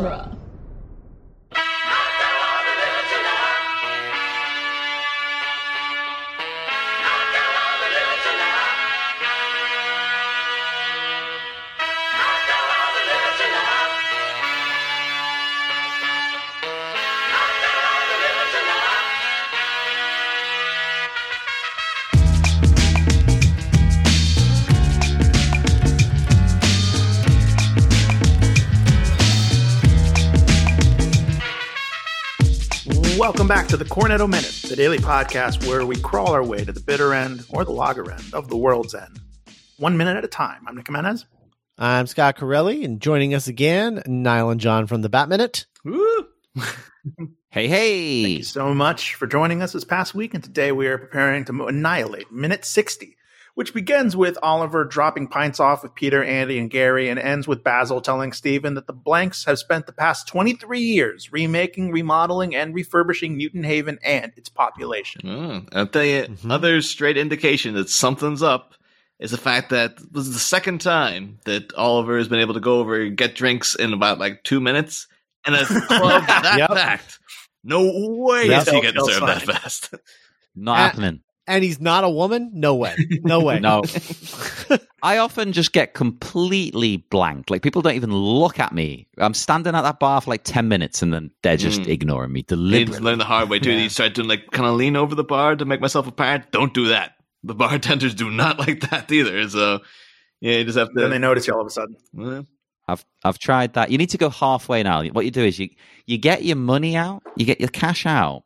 genre. Back to the Cornetto Minute, the daily podcast where we crawl our way to the bitter end or the lager end of the world's end. One minute at a time. I'm Nick Jimenez. I'm Scott Corelli, and joining us again, Niall and Jon from the Bat Minute. Hey, hey. Thank you so much for joining us this past week. And today we are preparing to annihilate minute 60, which begins with Oliver dropping pints off with Peter, Andy, and Gary, and ends with Basil telling Stephen that the Blanks have spent the past 23 years remaking, remodeling, and refurbishing Newton Haven and its population. Mm, I'll tell you, Mhm. other straight indication that something's up is the fact that this is the second time that Oliver has been able to go over and get drinks in about like two minutes. And a club that Yep. packed. No way Yep. is he getting Telltale served that fast. Not happening. And he's not a woman? No way. No way. No. I often just get completely blank. Like people don't even look at me. I'm standing at that bar for like 10 minutes and then they're just Mm. ignoring me I need to deliberately. learn the hard way too. Yeah. You start to like kind of lean over the bar to make myself apparent. Don't do that. The bartenders do not like that either. So yeah, you just have to. Then they notice you all of a sudden. Well, I've I've tried that. You need to go halfway now. What you do is you you get your money out, you get your cash out,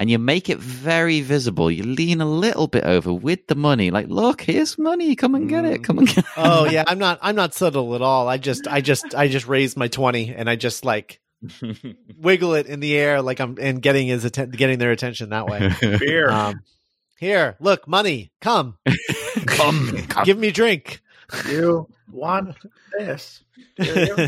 and you make it very visible. You lean a little bit over with the money, like, look, here's money. Come and get it. Come and get it. Oh yeah, I'm not I'm not subtle at all. I just I just I just raised my 20 and I just like wiggle it in the air like I'm and getting his atten- getting their attention that way. Beer. Um here, look, money. Come. Come, come. Give me a drink. you want this? Do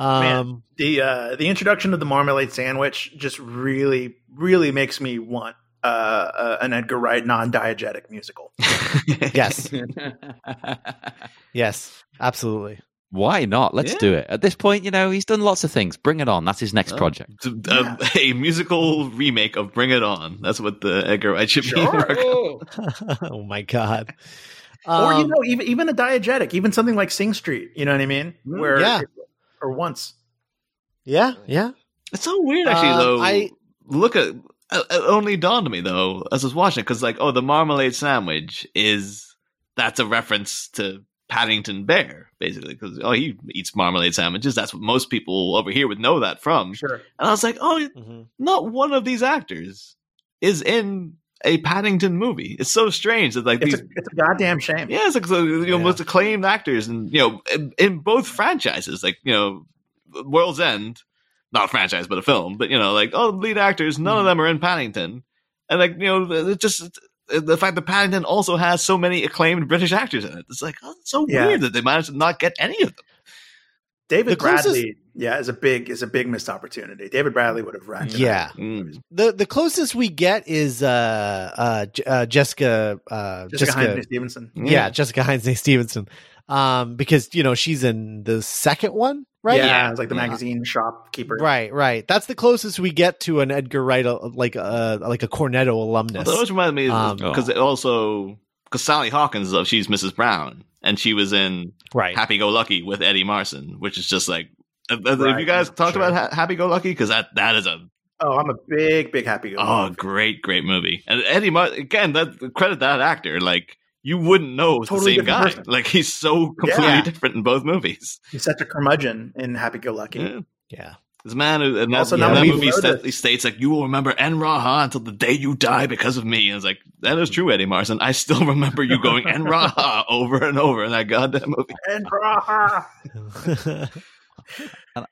you? yeah. Man. Um the uh, the introduction of the marmalade sandwich just really really makes me want uh, uh, an Edgar Wright non-diegetic musical. yes. Yes. Absolutely. Why not? Let's Yeah. do it. At this point, you know, he's done lots of things. Bring it on. That's his next Oh. project. a, a musical remake of Bring It On. That's what the Edgar Wright should be. Oh my god. or you Um, know even even a diegetic, even something like Sing Street. You know what I mean? Mm, Where yeah. Or once. Yeah, yeah. It's so weird, actually. Uh, though, I- look at it it only dawned on me though as I was watching because like, oh, the marmalade sandwich is that's a reference to Paddington Bear, basically, because oh, he eats marmalade sandwiches. That's what most people over here would know that from. Sure. And I was like, oh, Mhm. not one of these actors is in a Paddington movie. It's so strange that like It's these a, it's a goddamn shame. Yeah, it's like you know, Yeah. most acclaimed actors, and you know, in, in both franchises, like you know, World's End, not a franchise but a film, but you know, like oh, lead actors, none of mm-hmm. them are in Paddington, and like you know, it just the fact that Paddington also has so many acclaimed British actors in it, it's like oh, it's so Yeah. weird that they managed to not get any of them. David The Bradley, yeah, is a big is a big missed opportunity. David Bradley would have racked. it Yeah. Mm. The the closest we get is uh uh, J- uh Jessica uh Jessica, Jessica, Hynes Stevenson. yeah. Jessica Hynes Stevenson. Um because you know she's in the second one, right? Yeah, it's like the Yeah. magazine shopkeeper. Right, right. That's the closest we get to an Edgar Wright uh, like uh like a Cornetto alumnus. Although those remind me Um, because it also because Sally Hawkins, though she's Mrs. Brown, and she was in right. Happy Go Lucky with Eddie Marsan, which is just like. Have have Right, you guys talked sure. about Happy Go Lucky? Because that that is a Oh, I'm a big big happy. oh great great movie, and Eddie Mar- again that credit that actor like you wouldn't know it's Totally the same guy person. like he's so completely Yeah. different in both movies. He's such a curmudgeon in Happy Go Lucky. Yeah. Yeah. This man who and that, Also, and now that we've movie noticed- sta- states like you will remember Enraha until the day you die because of me. And it's like that is true, Eddie Marsan. I still remember you going Enraha over and over in that goddamn movie. And Braha.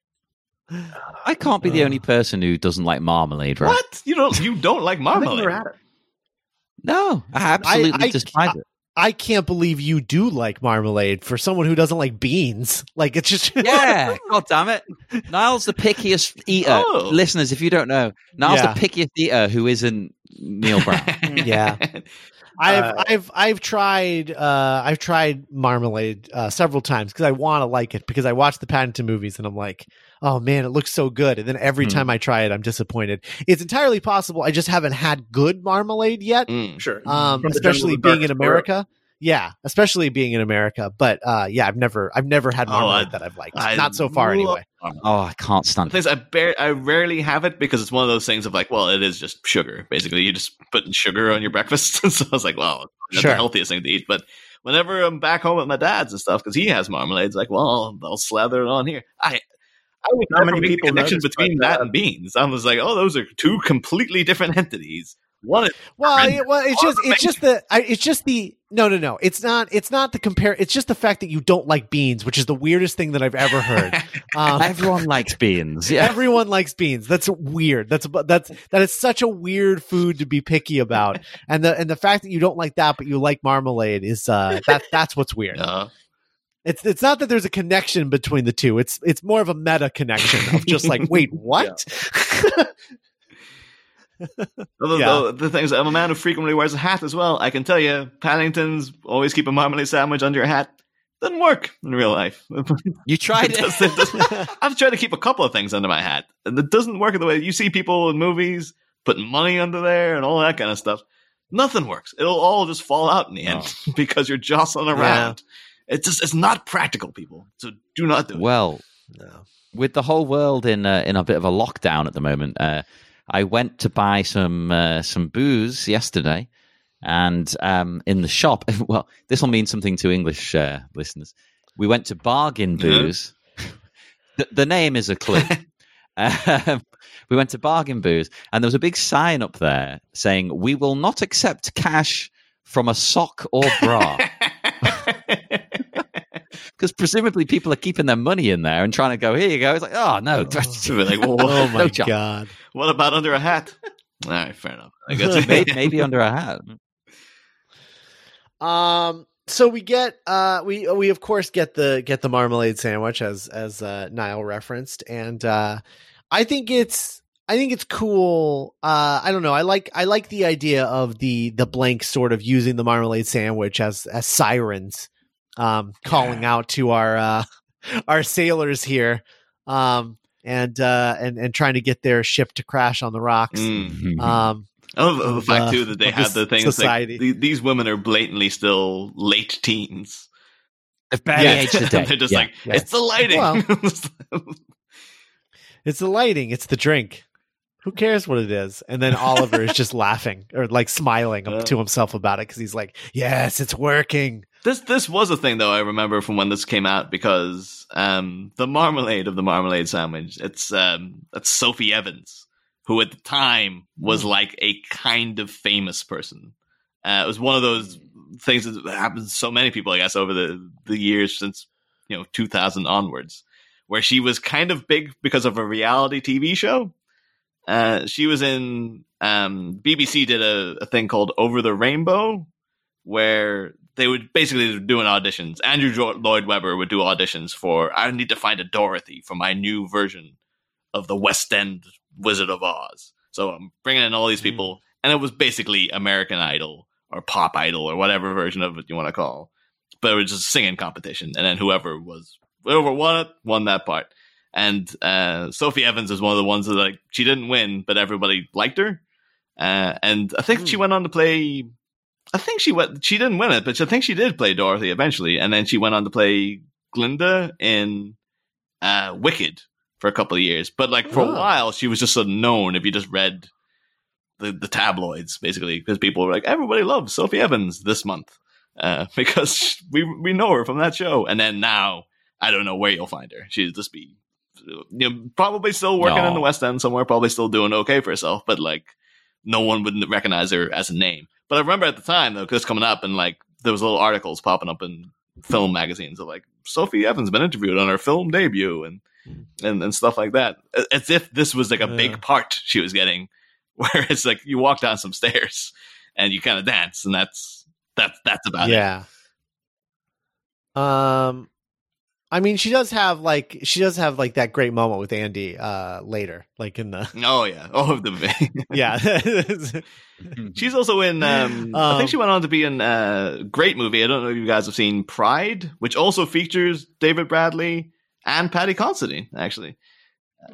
I can't be the only person who doesn't like marmalade, right? What you don't you don't like marmalade? we're at it. No, I absolutely I- despise it. I can't believe you do like marmalade for someone who doesn't like beans. Like it's just Yeah, god damn it. Niall's the pickiest eater. Oh. Listeners, if you don't know, Niall's Yeah. the pickiest eater who isn't Neil Brown. Yeah. I've Uh, I've I've tried uh I've tried marmalade uh several times because I want to like it because I watch the Paddington movies and I'm like, oh man, it looks so good. And then every Hmm. time I try it, I'm disappointed. It's entirely possible I just haven't had good marmalade yet. Mm. Sure. Um, especially being in of darkness America. Yeah, especially being in America. But uh yeah, I've never I've never had Oh, marmalade I- that I've liked. I Not so far love anyway. Oh, I can't stand thing is, I bar- I rarely have it because it's one of those things of like, well, it is just sugar. Basically, you just put sugar on your breakfast. so I was like, well, that's Sure. the healthiest thing to eat. But whenever I'm back home at my dad's and stuff, because he has marmalade, it's like, well, I'll slather it on here. I I would Not never many make the people connection between but, that uh, and beans. I was like, oh, those are two completely different entities. One is Well, it, well, it's just it's just the I, it's just the no no no. It's not it's not the compare. It's just the fact that you don't like beans, which is the weirdest thing that I've ever heard. Um, Everyone likes beans. Yeah. Everyone likes beans. That's weird. That's that's that is such a weird food to be picky about. And the and the fact that you don't like that but you like marmalade is uh that that's what's weird. uh, It's it's not that there's a connection between the two. It's it's more of a meta connection of just like wait what? Although Yeah. though, the thing is, I'm a man who frequently wears a hat as well. I can tell you, Paddington's always keep a marmalade sandwich under your hat. Doesn't work in real life. You tried It it. doesn't- it doesn't- I've tried to keep a couple of things under my hat, and it doesn't work in the way you see people in movies putting money under there and all that kind of stuff. Nothing works. It'll all just fall out in the end because you're jostling around. It's just it's not practical, people. So do not do it. Well, no. with the whole world in a, in a bit of a lockdown at the moment, uh, I went to buy some uh, some booze yesterday, and um, in the shop. Well, this will mean something to English uh, listeners. We went to Bargain Yeah. Booze. the, the name is a clue. um, we went to Bargain Booze, and there was a big sign up there saying, "We will not accept cash from a sock or bra." Because presumably people are keeping their money in there and trying to go, here you go. It's like, oh, no. So we're like, well, Oh what, my No god. What about under a hat? All right, fair enough. I guess maybe, maybe under a hat. Um. So we get uh we we of course get the get the marmalade sandwich as as uh, Niall referenced, and uh, I think it's I think it's cool. Uh, I don't know. I like I like the idea of the the blank sort of using the marmalade sandwich as as sirens, um, calling out to our uh, our sailors here, um, and uh, and and trying to get their ship to crash on the rocks. Mm. Um, I love the of, fact uh, too that they have the thing. It's society. like the, these women are blatantly still late teens. They've barely Yeah. aged a day. They're just Yeah. like, yeah. it's the lighting. Well. It's the lighting. It's the drink. Who cares what it is? And then Oliver is just laughing or like smiling Yeah. to himself about it because he's like, "Yes, it's working." This this was a thing though. I remember from when this came out because um, the marmalade of the marmalade sandwich. It's um, that's Sophie Evans, who at the time was like a kind of famous person. Uh, it was one of those things that happened to so many people, I guess, over the the years since you know 2000 onwards, where she was kind of big because of a reality TV show. Uh, she was in um, BBC did a, a thing called Over the Rainbow, where they would basically doing auditions. Andrew Jo- Lloyd Webber would do auditions for I need to find a Dorothy for my new version of the West End Wizard of Oz. So I'm bringing in all these people, and it was basically American Idol or Pop Idol or whatever version of it you want to call. But it was just a singing competition, and then whoever was whoever won it won that part. And uh, Sophie Evans is one of the ones that like she didn't win, but everybody liked her. Uh, and I think she went on to play I think she went. She didn't win it, but I think she did play Dorothy eventually, and then she went on to play Glinda in uh, Wicked for a couple of years. But like for Oh. a while, she was just sort of known if you just read the the tabloids, basically, because people were like, everybody loves Sophie Evans this month uh, because we we know her from that show. And then now, I don't know where you'll find her. She'll just be. You know, probably still working in the West End somewhere, probably still doing okay for herself, but like no one would recognize her as a name. But I remember at the time though, because coming up and like there was little articles popping up in film magazines of like Sophie Evans been interviewed on her film debut and and, and stuff like that, as if this was like a Yeah. big part she was getting. Where it's like you walk down some stairs and you kind of dance, and that's that's that's about it. yeah. Um, I mean, she does have like she does have like that great moment with Andy uh later, like in the Oh yeah, oh the yeah. She's also in. Um, I Um, think she went on to be in a great movie. I don't know if you guys have seen Pride, which also features David Bradley and Paddy Considine. Actually,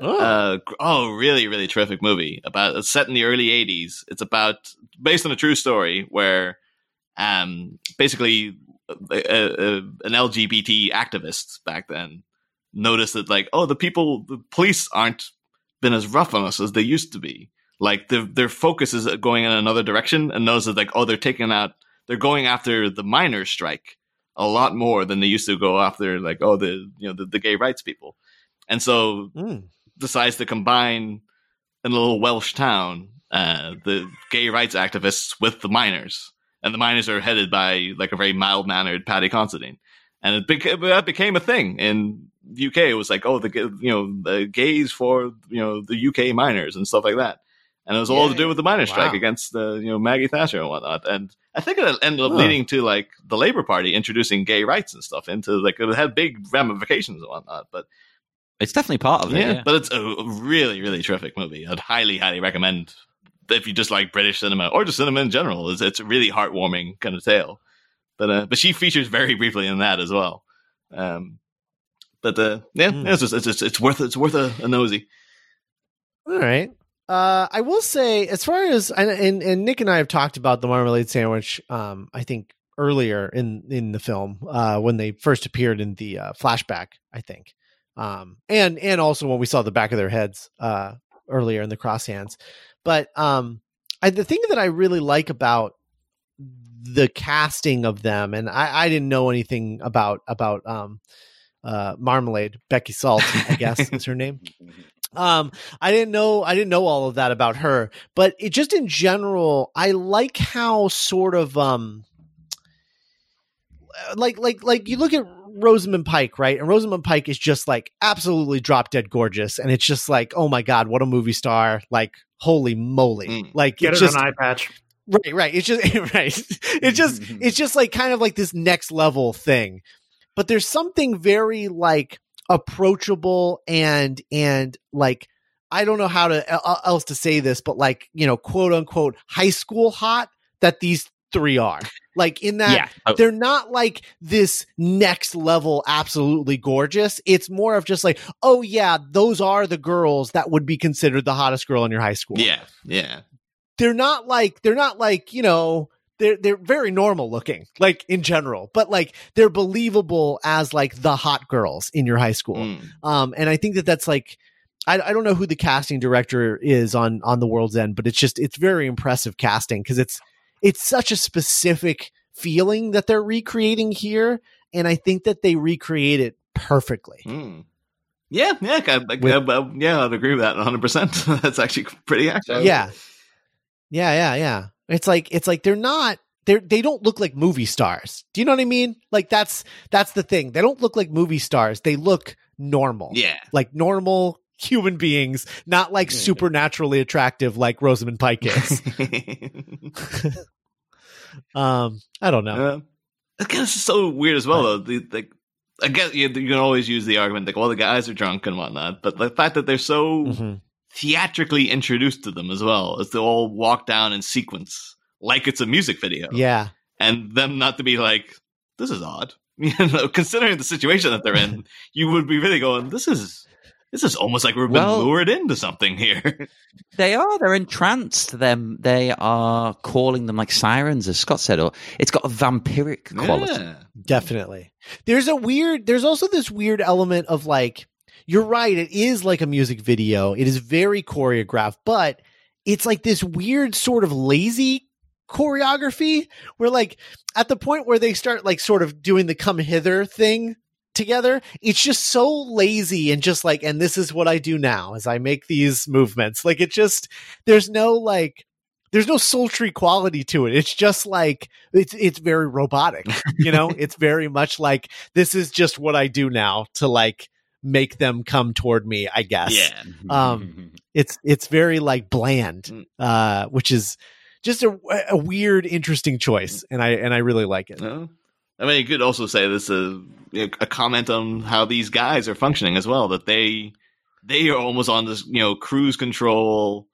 oh. uh, oh, really, really terrific movie about it's set in the early '80s. It's about based on a true story where, um, basically, a, a, a- an LGBT activist back then noticed that like, oh, the people, the police aren't been as rough on us as they used to be. Like their their focus is going in another direction, and knows that like, oh, they're taking out, they're going after the miners' strike a lot more than they used to go after like, oh, the you know the, the gay rights people, and so Mm. decides to combine in a little Welsh town uh, the gay rights activists with the miners, and the miners are headed by like a very mild mannered Paddy Considine, and it beca- that became a thing in the UK. It was like, oh, the you know the gays for you know the UK miners and stuff like that. And it was all to do with the miners' strike against the you know Maggie Thatcher and whatnot. And I think it ended up Huh. leading to like the Labour Party introducing gay rights and stuff into like it had big ramifications and whatnot. But It's definitely part of it. yeah, Yeah. but it's a really, really terrific movie. I'd highly, highly recommend if you just like British cinema or just cinema in general. It's, it's a really heartwarming kind of tale. But uh, but she features very briefly in that as well. Um, but uh, yeah, Hmm. it's just it's just, it's worth it's worth a, a nosy. All right. Uh, I will say, as far as and, and and Nick and I have talked about the marmalade sandwich. Um, I think earlier in in the film, uh, when they first appeared in the uh, flashback, I think, um, and and also when we saw the back of their heads, uh, earlier in the cross hands. But um, I, the thing that I really like about the casting of them, and I, I didn't know anything about about um, uh, Marmalade Becky Salt, I guess is her name. Um, I didn't know I didn't know all of that about her, but it just in general, I like how sort of um like like like you look at Rosamund Pike, right? And Rosamund Pike is just like absolutely drop dead gorgeous, and it's just like, oh my god, what a movie star! Like, holy moly! Mm. Like, Get it just an eye patch. right, right. It's just right. It's just it's just like kind of like this next level thing. But there's something very like approachable and and like I don't know how to uh, else to say this, but like you know, quote unquote, high school hot that these three are. Like in that yeah. Oh, they're not like this next level absolutely gorgeous it's more of just like oh yeah those are the girls that would be considered the hottest girl in your high school Yeah, yeah, they're not like they're not like you know they're they're very normal looking like in general but like they're believable as like the hot girls in your high school Mm. um and i think that that's like I, I don't know who the casting director is on on the world's end but it's just it's very impressive casting because it's it's such a specific feeling that they're recreating here and i think that they recreate it perfectly Mm. Yeah, yeah, I, I, With- I- yeah, I'd agree with that 100. percent That's actually pretty accurate. yeah yeah yeah yeah it's like it's like they're not they're they don't look like movie stars do you know what i mean like that's that's the thing they don't look like movie stars they look normal yeah. like normal human beings not like supernaturally attractive like rosamund pike is um i don't know Uh, it's so weird as well, though. The, like, I guess you, you can always use the argument like, well, the guys are drunk and whatnot, but the fact that they're so Mhm. theatrically introduced to them as well, as they all walk down in sequence like it's a music video, yeah and them not to be like, this is odd. You know, considering the situation that they're in, you would be really going, this is. This is almost like we've been Well- lured into something here. They are. They're entranced. Them. They are calling them like sirens, as Scott said. Or it's got a vampiric quality. Yeah. Definitely. There's a weird, there's also this weird element of like, you're right, it is like a music video. It is very choreographed, but it's like this weird sort of lazy choreography where like at the point where they start like sort of doing the come hither thing together, it's just so lazy and just like, and this is what I do now as I make these movements. Like it just, there's no like, there's no sultry quality to it. It's just like it's it's very robotic. You know, it's very much like this is just what I do now to like make them come toward me, I guess. Yeah. Um, It's it's very like bland, Mm. uh, which is just a, a weird, interesting choice, and I and I really like it. No. I mean, you could also say this is a, comment on how these guys are functioning as well. That they they are almost on this you know cruise control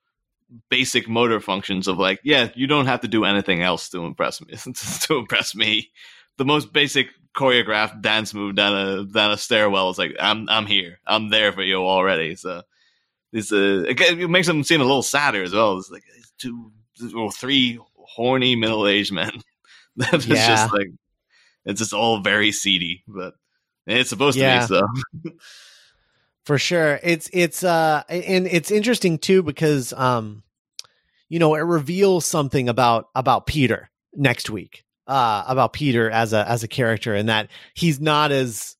basic motor functions of like yeah you don't have to do anything else to impress me to impress me the most basic choreographed dance move down a down a stairwell is like i'm i'm here i'm there for you already so this uh it makes them seem a little sadder as well it's like two or three horny middle-aged men that is Yeah. just like it's just all very seedy but it's supposed Yeah. to be so for sure it's it's uh and it's interesting too because um you know it reveals something about about peter next week uh about peter as a as a character and that he's not as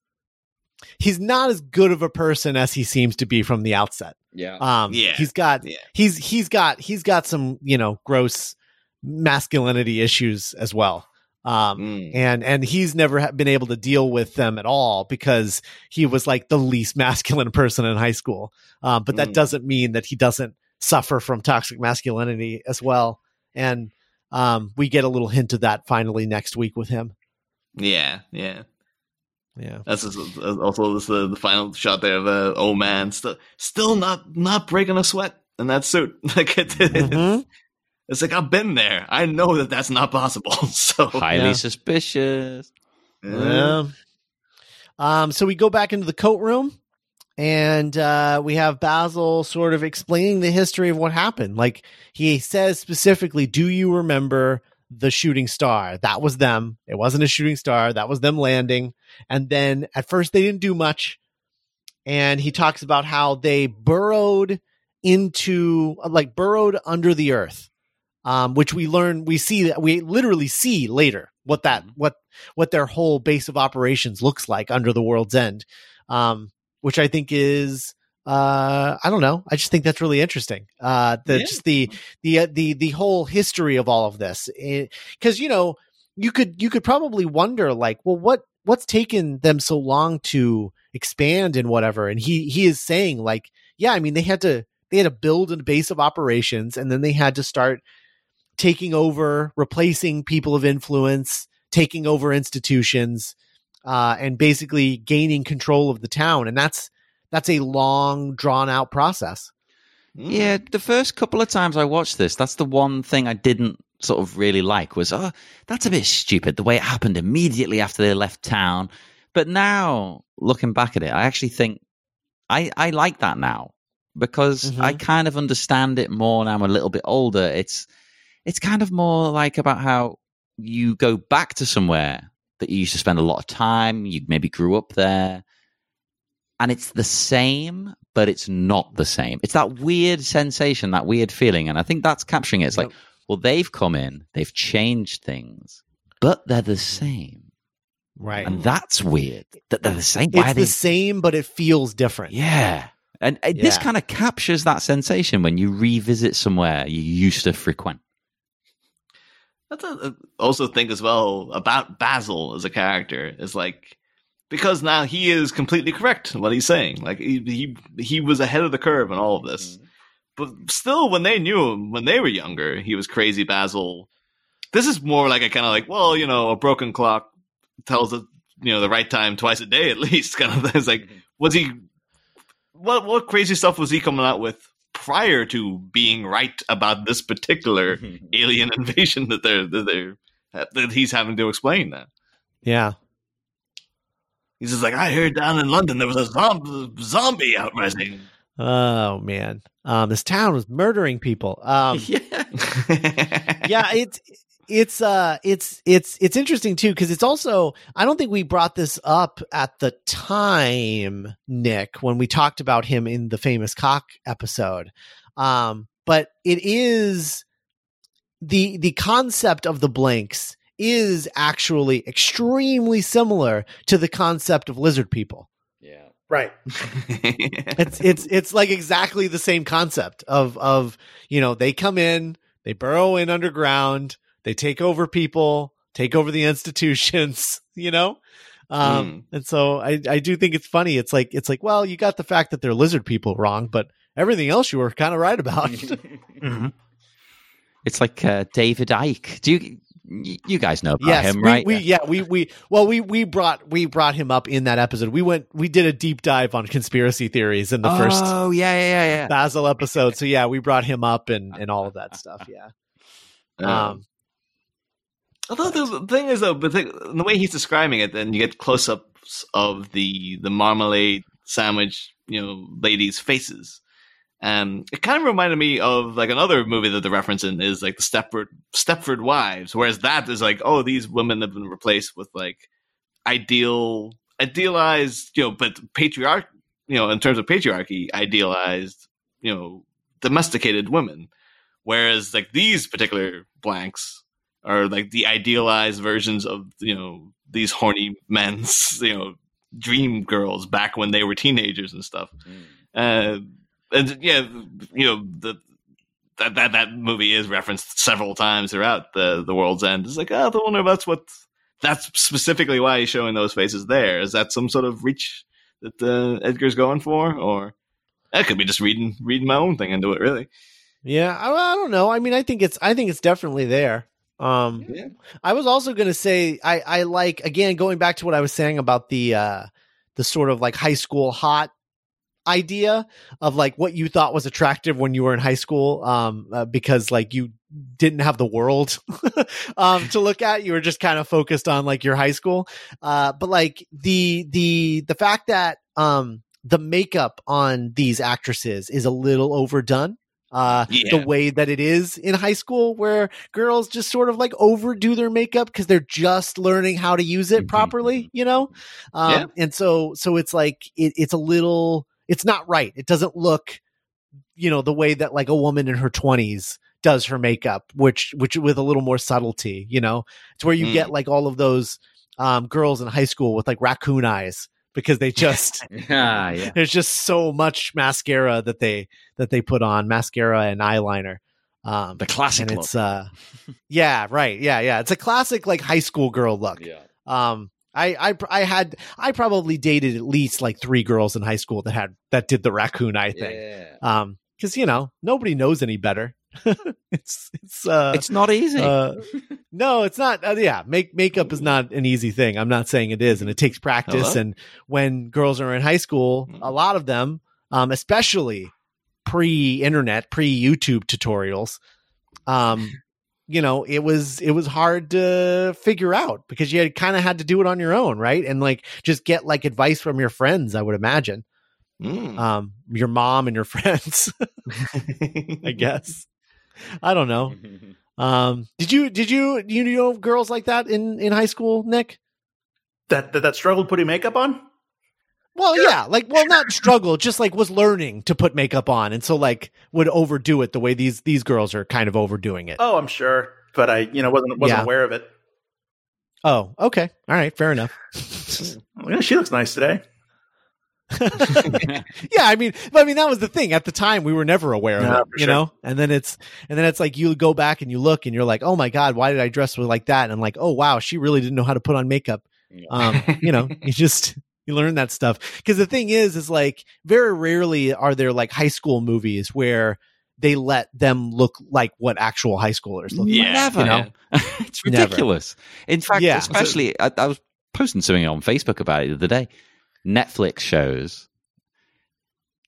he's not as good of a person as he seems to be from the outset Yeah. um Yeah. he's got Yeah. he's he's got he's got some you know gross masculinity issues as well um Mm. and and he's never been able to deal with them at all because he was like the least masculine person in high school um, but that Mm. doesn't mean that he doesn't suffer from toxic masculinity as well and um, we get a little hint of that finally next week with him yeah yeah yeah That's also this, uh, the final shot there of uh, oh man, still still not not breaking a sweat in that suit. Like it, Mhm. It's like I've been there. I know that that's not possible. So Highly Yeah. suspicious. Yeah. Um, so we go back into the coat room and uh, we have Basil sort of explaining the history of what happened. Like he says specifically, Do you remember the shooting star? That was them. It wasn't a shooting star, that was them landing. And then at first they didn't do much. And he talks about how they burrowed into, like, burrowed under the earth. Um, which we learn, we see that we literally see later what that, what what their whole base of operations looks like under the world's end um which i think is uh i don't know. I just think that's really interesting. Uh the Yeah. just the the uh, the the whole history of all of this. Because you know you could you could probably wonder like well what what's taken them so long to expand and whatever? And he he is saying like yeah i mean they had to they had to build a base of operations and then they had to start taking over replacing people of influence taking over institutions uh, and basically gaining control of the town and that's that's a long drawn out process Mm. Yeah, the first couple of times I watched this, that's the one thing I didn't sort of really like was, oh, that's a bit stupid the way it happened immediately after they left town. But now, looking back at it, I actually think I, I like that now because Mhm. I kind of understand it more now I'm a little bit older. It's it's kind of more like about how you go back to somewhere that you used to spend a lot of time, you maybe grew up there, and it's the same, but it's not the same. It's that weird sensation, that weird feeling. And I think that's capturing it. It's like, well, they've come in, they've changed things, but they're the same. right And that's weird that they're the same. Why it's the they? same but it feels different Yeah. And uh, this kind of captures that sensation when you revisit somewhere you used to frequent. That's a, also think as well about Basil as a character is like because now he is completely correct in what he's saying. Like he he he was ahead of the curve in all of this. Mm-hmm. But still, when they knew him when they were younger, he was crazy Basil. This is more like a kind of like, well, you know, a broken clock tells it, you know, the right time twice a day at least. Kind of thing. It's like, mm-hmm. was he? What what crazy stuff was he coming out with prior to being right about this particular alien invasion that they're that they're that he's having to explain that. yeah He's just like, I heard down in London there was a zombie, zombie outrising. oh man um this town was murdering people um yeah. yeah it's it's uh it's it's it's interesting too because it's also i don't think we brought this up at the time nick when we talked about him in the famous cock episode um but it is the the concept of the blanks is actually extremely similar to the concept of lizard people Yeah. Right. it's it's it's like exactly the same concept of of you know they come in they burrow in underground they take over people take over the institutions you know um and so i i do think it's funny it's like it's like well you got the fact that they're lizard people wrong but everything else you were kind of right about Mhm. It's like uh, David Icke. Do you You guys know about Yes, him, we, right? we yeah we we well we we brought we brought him up in that episode. We went we did a deep dive on conspiracy theories in the first Oh yeah, yeah, yeah, yeah. Basil episode. So yeah, we brought him up and and all of that stuff. Yeah. Um. Although the thing is, though, but the, the way he's describing it, then you get close-ups of the the marmalade sandwich, you know, ladies' faces. Um, it kind of reminded me of like another movie that they're referencing is like the Stepford Stepford Wives, whereas that is like, oh, these women have been replaced with like ideal, idealized, you know, but patriarch, you know, in terms of patriarchy, idealized, you know, domesticated women. Whereas like these particular blanks are like the idealized versions of you know these horny men's you know dream girls back when they were teenagers and stuff. Uh, and yeah, you know the that that that movie is referenced several times throughout the the world's end. It's like, oh, I wonder if that's what that's specifically why he's showing those faces there. Is that some sort of reach that uh, Edgar's going for, or that could be just reading reading my own thing into it, really. Yeah, I, I don't know. I mean, I think it's I think it's definitely there. Um, Yeah. I was also going to say I I like again going back to what I was saying about the uh the sort of like high school hot idea of like what you thought was attractive when you were in high school um uh, because like you didn't have the world um to look at you were just kind of focused on like your high school uh but like the the the fact that um the makeup on these actresses is a little overdone uh Yeah. the way that it is in high school where girls just sort of like overdo their makeup because they're just learning how to use it Mhm. properly you know um Yeah. and so so it's like it, it's a little it's not right it doesn't look you know the way that like a woman in her 20s does her makeup which which with a little more subtlety you know it's where you Mm. get like all of those um girls in high school with like raccoon eyes because they just Ah, yeah. there's just so much mascara that they that they put on mascara and eyeliner um The classic it's uh yeah right yeah yeah it's a classic like high school girl look Yeah. um I, I I had I probably dated at least like three girls in high school that had that did the raccoon eye thing. Yeah. Um, because you know nobody knows any better. it's it's uh, It's not easy. uh no, it's not. Uh, yeah, make makeup is not an easy thing. I'm not saying it is, and it takes practice. Hello? And when girls are in high school, a lot of them, um, especially pre-internet, pre-YouTube tutorials, um, you know, it was it was hard to figure out because you had kind of had to do it on your own, right? And like just get like advice from your friends. I would imagine, Mm. um, your mom and your friends. I guess. I don't know. Um, did you did you you know girls like that in in high school, Nick? That, that that struggled putting makeup on. Well, yeah, like well, not struggle, just like was learning to put makeup on, and so like would overdo it the way these these girls are kind of overdoing it. Oh, I'm sure, but I you know wasn't wasn't Yeah. aware of it. Oh, okay, all right, fair enough. Yeah, she looks nice today. yeah, I mean, but I mean that was the thing at the time we were never aware of Yeah, it, you sure. know. And then it's and then it's like you go back and you look and you're like, oh my god, why did I dress with like that? And I'm like, oh wow, she really didn't know how to put on makeup. Um, you know, you just you learn that stuff because the thing is, is like very rarely are there like high school movies where they let them look like what actual high schoolers look Yeah, Never. you know? it's Never. ridiculous. In fact, Yeah. especially I, I was posting something on Facebook about it the other day. Netflix shows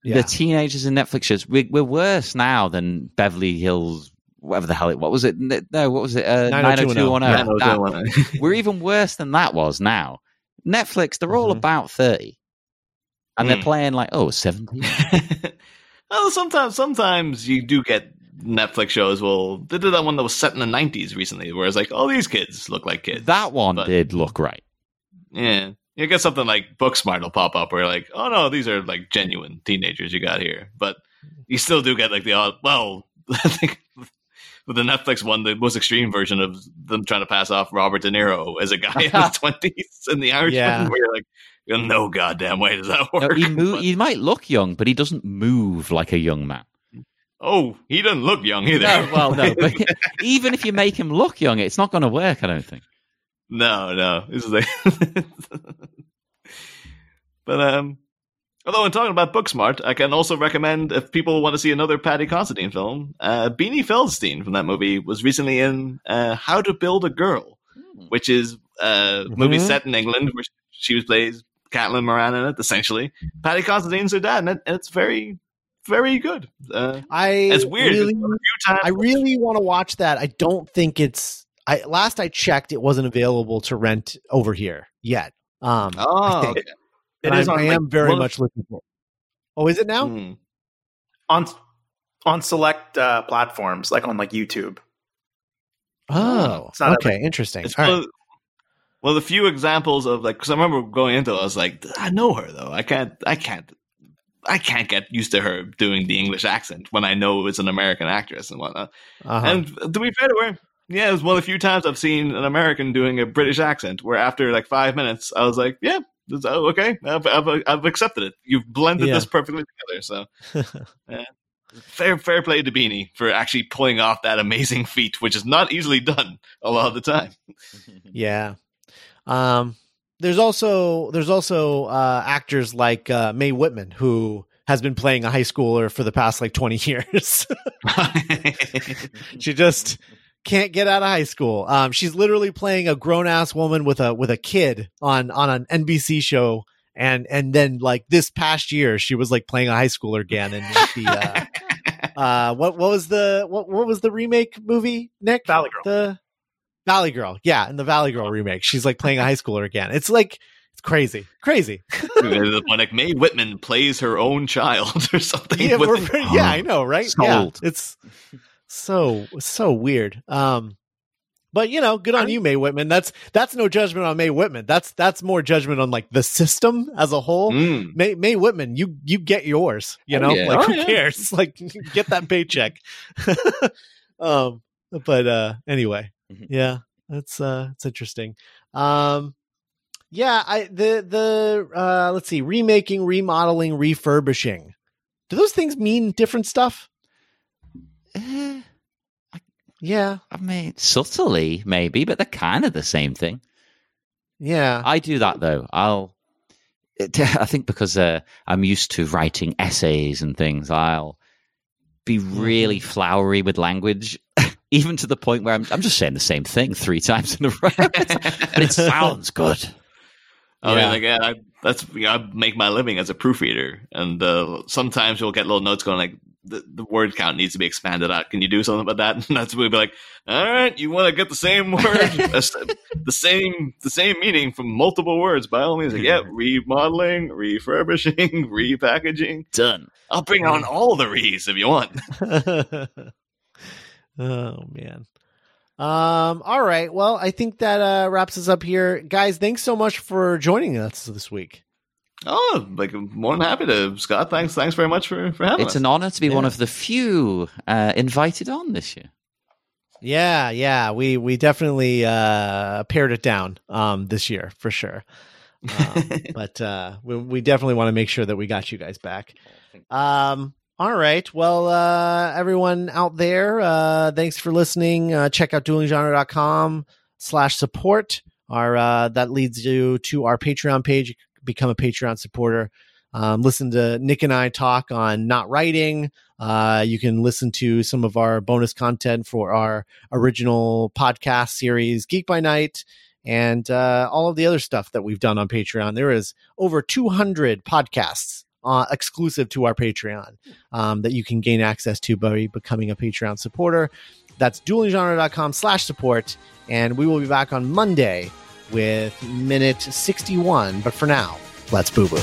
like. the teenagers in Netflix shows. We, we're worse now than Beverly Hills. Whatever the hell it what was it? No, what was it? Uh, 90210. 90210. That. We're even worse than that was now. Netflix, they're all Mhm. about 30. And they're Mm. playing like, oh, 17. well, sometimes sometimes you do get Netflix shows. Well, they did that one that was set in the '90s recently, where it's like, oh, these kids look like kids. that one But- did look right. yeah, you get something like Booksmart will pop up, where you're like, oh no, these are like genuine teenagers you got here. But you still do get like the odd. Well, I think with the Netflix one, the most extreme version of them trying to pass off Robert De Niro as a guy in his twenties in the Irishman, Yeah. where you're like, oh, no goddamn way does that No, work. he, mo- But- he might look young, but he doesn't move like a young man. oh, he doesn't look young either. No, well, no. But even if you make him look young, it's not going to work, I don't think. No, no. This is like But um Although, in talking about Booksmart, I can also recommend if people want to see another Paddy Considine film, uh, Beanie Feldstein from that movie was recently in uh, How to Build a Girl, which is a movie Mhm. set in England where she was plays Caitlin Moran in it, essentially. Paddy Considine's her dad, and, it, and it's very, very good. Uh, I it's weird. Really, a few times, I really want to watch that. I don't think it's. I last I checked, it wasn't available to rent over here yet. Um, oh, okay. It is I, on I like, am very much looking for. Oh, is it now? Hmm. on on select uh, platforms, like on like YouTube. Oh, It's not okay, interesting. It's All one, right. of, one of the few examples of like because I remember going into it, I was like, I know her though. I can't, I can't, I can't get used to her doing the English accent when I know it's an American actress and whatnot. Uh-huh. And to be fair to her, yeah, it was one of the few times I've seen an American doing a British accent. Where after like five minutes, I was like, yeah. this- oh, Okay, I've, I've I've accepted it. You've blended Yeah. this perfectly together. So, yeah. fair fair play to Beanie for actually pulling off that amazing feat, which is not easily done a lot of the time. Yeah. Um there's also there's also uh actors like uh Mae Whitman who has been playing a high schooler for the past like 20 years. she just can't get out of high school. Um she's literally playing a grown-ass woman with a with a kid on on an NBC show and and then like this past year she was like playing a high schooler again and the uh uh what what was the what what was the remake movie Nick? Valley Girl. the Valley Girl. Yeah, in the Valley Girl remake, she's like playing a high schooler again. It's like it's crazy, crazy. the point like Mae Whitman plays her own child or something. Yeah, with pretty- yeah, I know, right? Sold. Yeah, it's so so weird. Um, but you know, good on you, Mae Whitman. That's that's no judgment on Mae Whitman. That's that's more judgment on like the system as a whole. Mm. May Mae Whitman, you you get yours. You Oh, know, yeah. like Oh, who yeah. cares? Like get that paycheck. um, but uh, anyway, Mhm. yeah, that's uh, it's interesting. Um, yeah, I the the uh, let's see, remaking, remodeling, refurbishing. Do those things mean different stuff? Yeah, I mean, subtly maybe, but they're kind of the same thing. yeah, I do that though. I'll. It, I think because uh, I'm used to writing essays and things, I'll be really flowery with language, even to the point where I'm, I'm just saying the same thing three times in a row, but it sounds good. I Yeah. mean, like, yeah, I, that's you know, I make my living as a proofreader, and uh, sometimes you'll get little notes going like the, the word count needs to be expanded out. Can you do something about that? And that's we'd be like, all right, you want to get the same word, the same the same meaning from multiple words by all means. Like, yeah, remodeling, refurbishing, repackaging. Done. I'll bring on all the re's if you want. oh man. Um. All right. Well, I think that uh, wraps us up here, guys. Thanks so much for joining us this week. Oh, like more than happy to, Scott. Thanks, thanks very much for for having It's us. an honor to be one of the few uh, invited on this year. Yeah, yeah. We we definitely uh pared it down um this year for sure. Um, but uh we we definitely want to make sure that we got you guys back. Um all right. Well, uh everyone out there, uh thanks for listening. Uh check out duelinggenre.com slash support. Our uh that leads you to our Patreon page. Become a Patreon supporter. Um, listen to Nick and I talk on not writing. Uh, you can listen to some of our bonus content for our original podcast series, Geek by Night, and uh, all of the other stuff that we've done on Patreon. There is over 200 podcasts uh, exclusive to our Patreon um, that you can gain access to by becoming a Patreon supporter. That's duelinggenre.com slash support. And we will be back on Monday with minute 61. But for now, let's boo boo.